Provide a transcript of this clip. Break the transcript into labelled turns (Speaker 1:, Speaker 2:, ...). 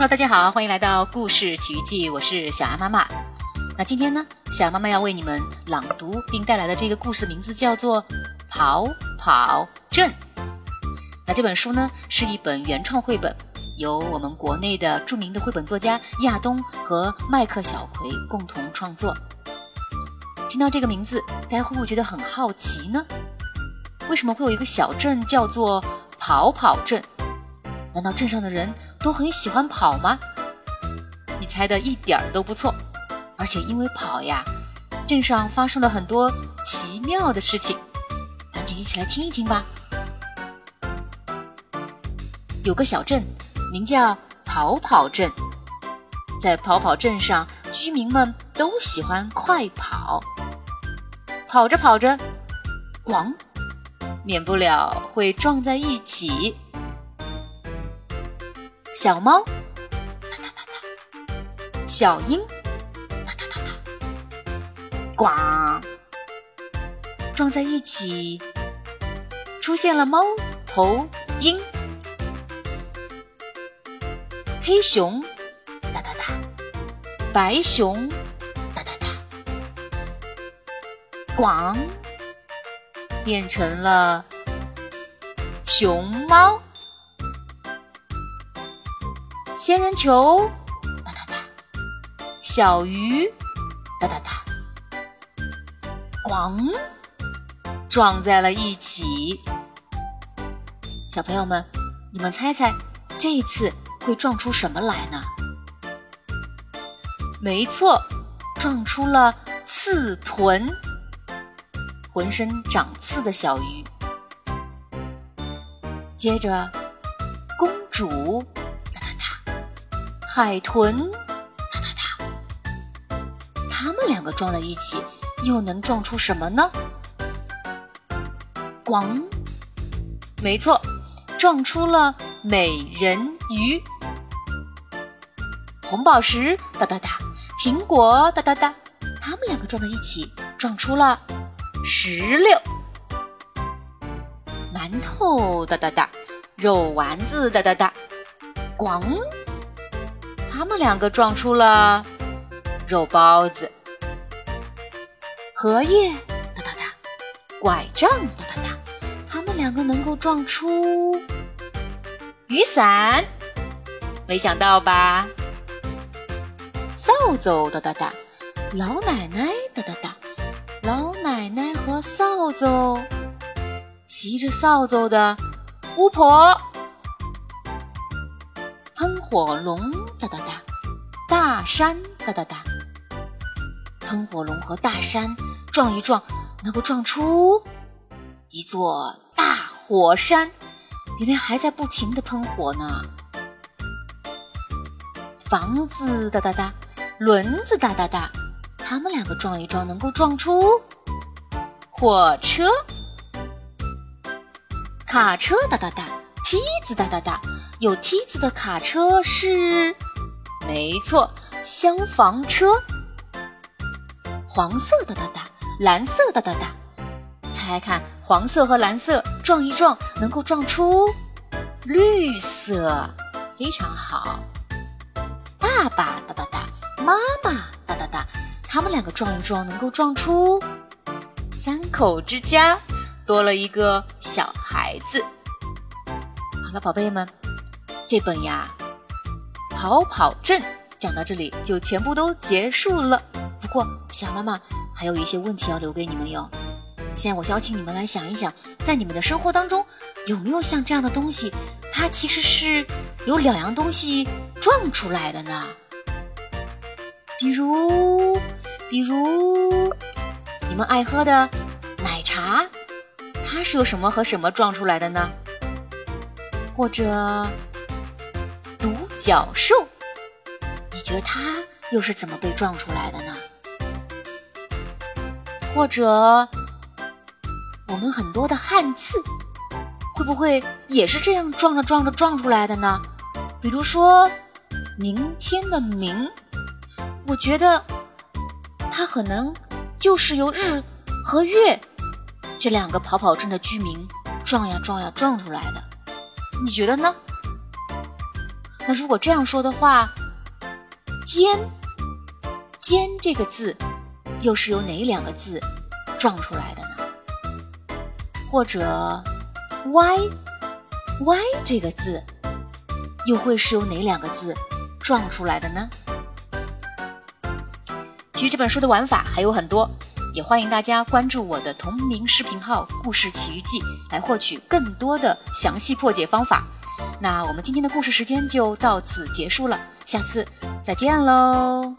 Speaker 1: Hello，大家好，欢迎来到故事奇遇记，我是小安妈妈。那今天呢，小安妈妈要为你们朗读并带来的这个故事名字叫做《跑跑镇》。那这本书呢，是一本原创绘本，由我们国内的著名的绘本作家亚东和麦克小葵共同创作。听到这个名字，大家会不会觉得很好奇呢？为什么会有一个小镇叫做跑跑镇？难道镇上的人都很喜欢跑吗？你猜的一点儿都不错，而且因为跑呀，镇上发生了很多奇妙的事情，赶紧一起来听一听吧。有个小镇，名叫跑跑镇，在跑跑镇上，居民们都喜欢快跑，跑着跑着，咣，免不了会撞在一起。小猫，哒哒哒哒；小鹰，哒哒哒哒；呱，撞在一起，出现了猫头鹰。黑熊，哒哒哒；白熊，哒哒哒；咣，变成了熊猫。仙人球，哒哒哒；小鱼，哒哒哒；咣，撞在了一起。小朋友们，你们猜猜，这一次会撞出什么来呢？没错，撞出了刺豚，浑身长刺的小鱼。接着，公主。海豚，哒哒哒，他们两个撞在一起，又能撞出什么呢？咣，没错，撞出了美人鱼。红宝石，哒哒哒，苹果，哒哒哒，他们两个撞在一起，撞出了石榴。馒头，哒哒哒，肉丸子，哒哒哒，咣。他们两个撞出了肉包子，荷叶哒哒哒，拐杖哒哒哒，他们两个能够撞出雨伞，没想到吧？扫帚哒哒哒，老奶奶哒哒哒，老奶奶和扫帚，骑着扫帚的巫婆，喷火龙。哒哒哒，大山哒哒哒，喷火龙和大山撞一撞，能够撞出一座大火山，里面还在不停的喷火呢。房子哒哒哒，轮子哒哒哒，他们两个撞一撞，能够撞出火车、卡车哒哒哒，梯子哒哒哒，有梯子的卡车是。没错，消防车，黄色哒哒哒，蓝色哒哒哒，猜看黄色和蓝色撞一撞，能够撞出绿色，非常好。爸爸哒哒哒，妈妈哒哒哒，他们两个撞一撞，能够撞出三口之家，多了一个小孩子。好了，宝贝们，这本呀。跑跑镇讲到这里就全部都结束了。不过小妈妈还有一些问题要留给你们哟。现在我邀请你们来想一想，在你们的生活当中有没有像这样的东西，它其实是有两样东西撞出来的呢？比如，比如你们爱喝的奶茶，它是由什么和什么撞出来的呢？或者？角兽，你觉得它又是怎么被撞出来的呢？或者我们很多的汉字，会不会也是这样撞着撞着撞出来的呢？比如说明天的明，我觉得它可能就是由日和月这两个跑跑镇的居民撞呀撞呀撞出来的，你觉得呢？那如果这样说的话，尖尖这个字又是由哪两个字撞出来的呢？或者歪歪这个字又会是由哪两个字撞出来的呢？其实这本书的玩法还有很多，也欢迎大家关注我的同名视频号“故事奇遇记”来获取更多的详细破解方法。那我们今天的故事时间就到此结束了，下次再见喽。